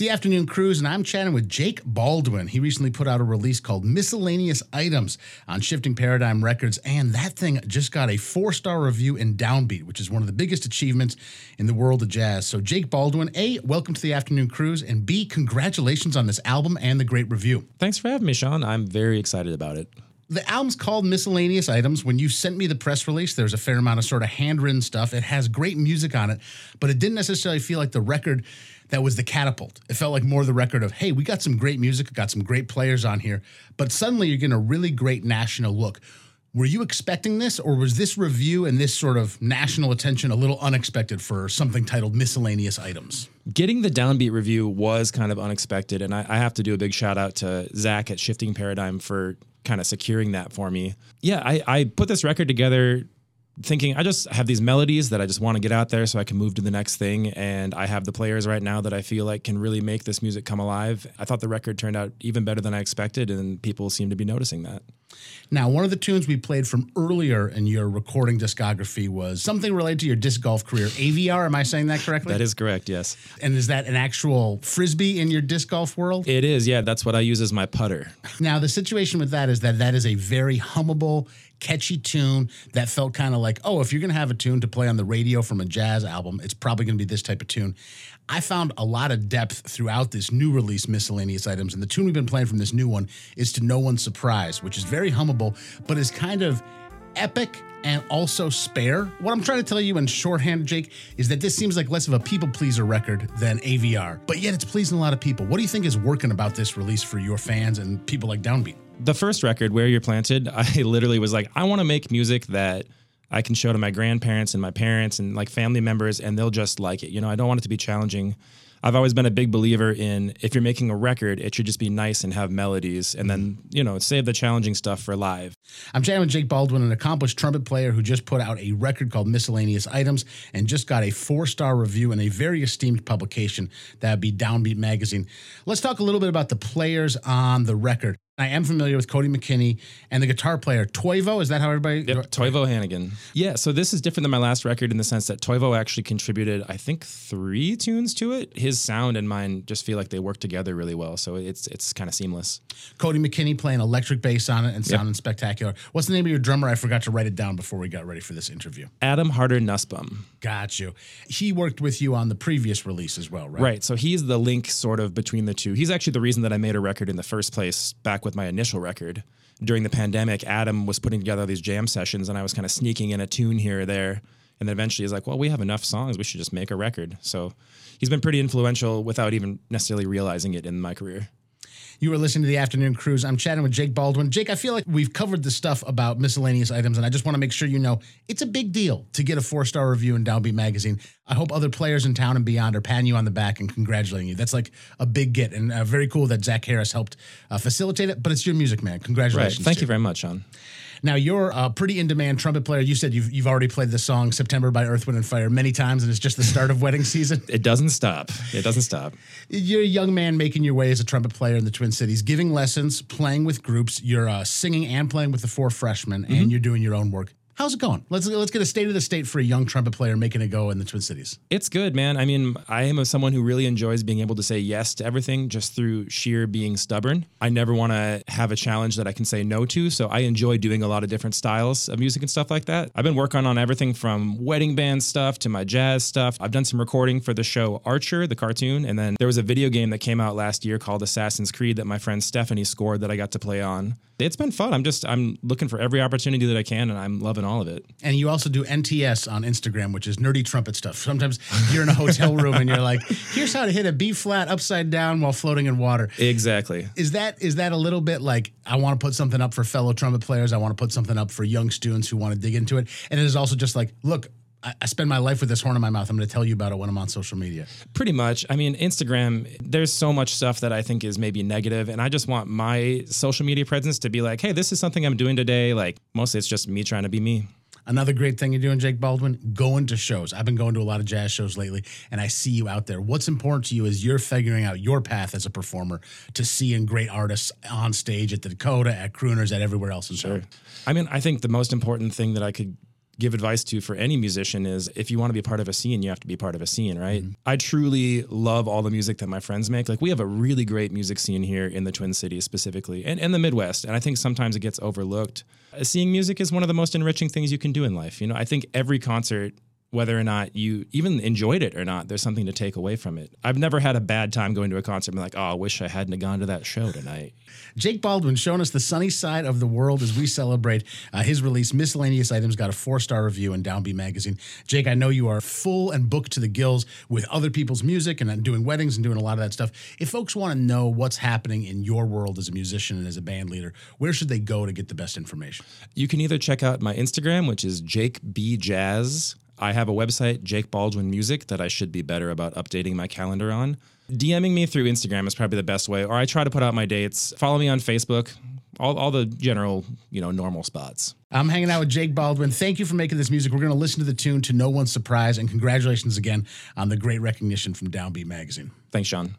the afternoon cruise, and I'm chatting with Jake Baldwin. He recently put out a release called Miscellaneous Items on Shifting Paradigm Records, and that thing just got a four star review in Downbeat, which is one of the biggest achievements in the world of jazz. So, Jake Baldwin, A, welcome to the afternoon cruise, and B, congratulations on this album and the great review. Thanks for having me, Sean. I'm very excited about it the album's called Miscellaneous Items. When you sent me the press release, there's a fair amount of sort of handwritten stuff. It has great music on it, but it didn't necessarily feel like the record that was the catapult. It felt like more the record of, hey, we got some great music, got some great players on here, but suddenly you're getting a really great national look. Were you expecting this, or was this review and this sort of national attention a little unexpected for something titled Miscellaneous Items? Getting the downbeat review was kind of unexpected, and I, I have to do a big shout out to Zach at Shifting Paradigm for kind of securing that for me. Yeah, I, I put this record together thinking I just have these melodies that I just want to get out there so I can move to the next thing. And I have the players right now that I feel like can really make this music come alive. I thought the record turned out even better than I expected, and people seem to be noticing that. Now, one of the tunes we played from earlier in your recording discography was something related to your disc golf career. AVR. am I saying that correctly? That is correct, yes. And is that an actual frisbee in your disc golf world? It is, yeah. That's what I use as my putter. Now, the situation with that is that that is a very hummable, catchy tune that felt kind of like, oh, if you're going to have a tune to play on the radio from a jazz album, it's probably going to be this type of tune. I found a lot of depth throughout this new release, Miscellaneous Items. And the tune we've been playing from this new one is To No One's Surprise, which is very hummable, but is kind of epic and also spare. What I'm trying to tell you in shorthand, Jake, is that this seems like less of a people pleaser record than AVR, but yet it's pleasing a lot of people. What do you think is working about this release for your fans and people like Downbeat? the first record, Where You're Planted, I literally was like, I want to make music that I can show to my grandparents and my parents and like family members, and they'll just like it. You know, I don't want it to be challenging. I've always been a big believer in if you're making a record, it should just be nice and have melodies, and then you know save the challenging stuff for live. I'm chatting with Jake Baldwin, an accomplished trumpet player who just put out a record called Miscellaneous Items and just got a four star review in a very esteemed publication that would be Downbeat Magazine. Let's talk a little bit about the players on the record. I am familiar with Cody McKinney and the guitar player Toivo. Is that how everybody? Yep, Toivo Hannigan. Yeah, so this is different than my last record in the sense that Toivo actually contributed, I think, three tunes to it. His sound and mine just feel like they work together really well, so it's it's kind of seamless. Cody McKinney playing electric bass on it and sounding yep. spectacular. What's the name of your drummer? I forgot to write it down before we got ready for this interview. Adam Harder Nussbaum. Got you. He worked with you on the previous release as well, right? Right. So he's the link sort of between the two. He's actually the reason that I made a record in the first place back with my initial record. During the pandemic, Adam was putting together these jam sessions, and I was kind of sneaking in a tune here or there. And then eventually he's like, well, we have enough songs. We should just make a record. So he's been pretty influential without even necessarily realizing it in my career. You are listening to the Afternoon Cruise. I'm chatting with Jake Baldwin. Jake, I feel like we've covered the stuff about miscellaneous items, and I just want to make sure you know it's a big deal to get a four star review in Downbeat Magazine. I hope other players in town and beyond are patting you on the back and congratulating you. That's like a big get, and uh, very cool that Zach Harris helped uh, facilitate it. But it's your music, man. Congratulations. Right. Thank you very much, Sean. Now you're a pretty in demand trumpet player. You said you've you've already played the song "September" by Earth, Wind and Fire many times, and it's just the start of wedding season. It doesn't stop. It doesn't stop. You're a young man making your way as a trumpet player in the Twin Cities, giving lessons, playing with groups. You're uh, singing and playing with the four freshmen, mm-hmm. and you're doing your own work. How's it going? Let's let's get a state of the state for a young trumpet player making a go in the Twin Cities. It's good, man. I mean, I am someone who really enjoys being able to say yes to everything just through sheer being stubborn. I never want to have a challenge that I can say no to, so I enjoy doing a lot of different styles of music and stuff like that. I've been working on everything from wedding band stuff to my jazz stuff. I've done some recording for the show Archer, the cartoon, and then there was a video game that came out last year called Assassin's Creed that my friend Stephanie scored that I got to play on. It's been fun. I'm just I'm looking for every opportunity that I can and I'm loving all of it. And you also do NTS on Instagram, which is nerdy trumpet stuff. Sometimes you're in a hotel room and you're like, "Here's how to hit a B flat upside down while floating in water." Exactly. Is that is that a little bit like I want to put something up for fellow trumpet players? I want to put something up for young students who want to dig into it. And it is also just like, look, I spend my life with this horn in my mouth. I'm going to tell you about it when I'm on social media. Pretty much. I mean, Instagram, there's so much stuff that I think is maybe negative, and I just want my social media presence to be like, hey, this is something I'm doing today. Like, mostly it's just me trying to be me. Another great thing you're doing, Jake Baldwin, going to shows. I've been going to a lot of jazz shows lately, and I see you out there. What's important to you is you're figuring out your path as a performer to seeing great artists on stage at the Dakota, at Crooners, at everywhere else in sure. town. I mean, I think the most important thing that I could give advice to for any musician is if you want to be part of a scene, you have to be part of a scene, right? I truly love all the music that my friends make. Like we have a really great music scene here in the Twin Cities specifically and, and the Midwest. And I think sometimes it gets overlooked. Uh, Seeing music is one of the most enriching things you can do in life. You know, I think every concert whether or not you even enjoyed it or not, there's something to take away from it. I've never had a bad time going to a concert and be like, oh, I wish I hadn't have gone to that show tonight. Jake Baldwin showing us the sunny side of the world as we celebrate uh, his release. Miscellaneous Items got a four star review in Downbeat Magazine. Jake, I know you are full and booked to the gills with other people's music and doing weddings and doing a lot of that stuff. If folks want to know what's happening in your world as a musician and as a band leader, where should they go to get the best information? You can either check out my Instagram, which is Jake B Jazz. I have a website, Jake Baldwin Music, that I should be better about updating my calendar on. DMing me through Instagram is probably the best way, or I try to put out my dates. Follow me on Facebook, all, all the general, you know, normal spots. I'm hanging out with Jake Baldwin. Thank you for making this music. We're going to listen to the tune to no one's surprise, and congratulations again on the great recognition from Downbeat Magazine. Thanks, Sean.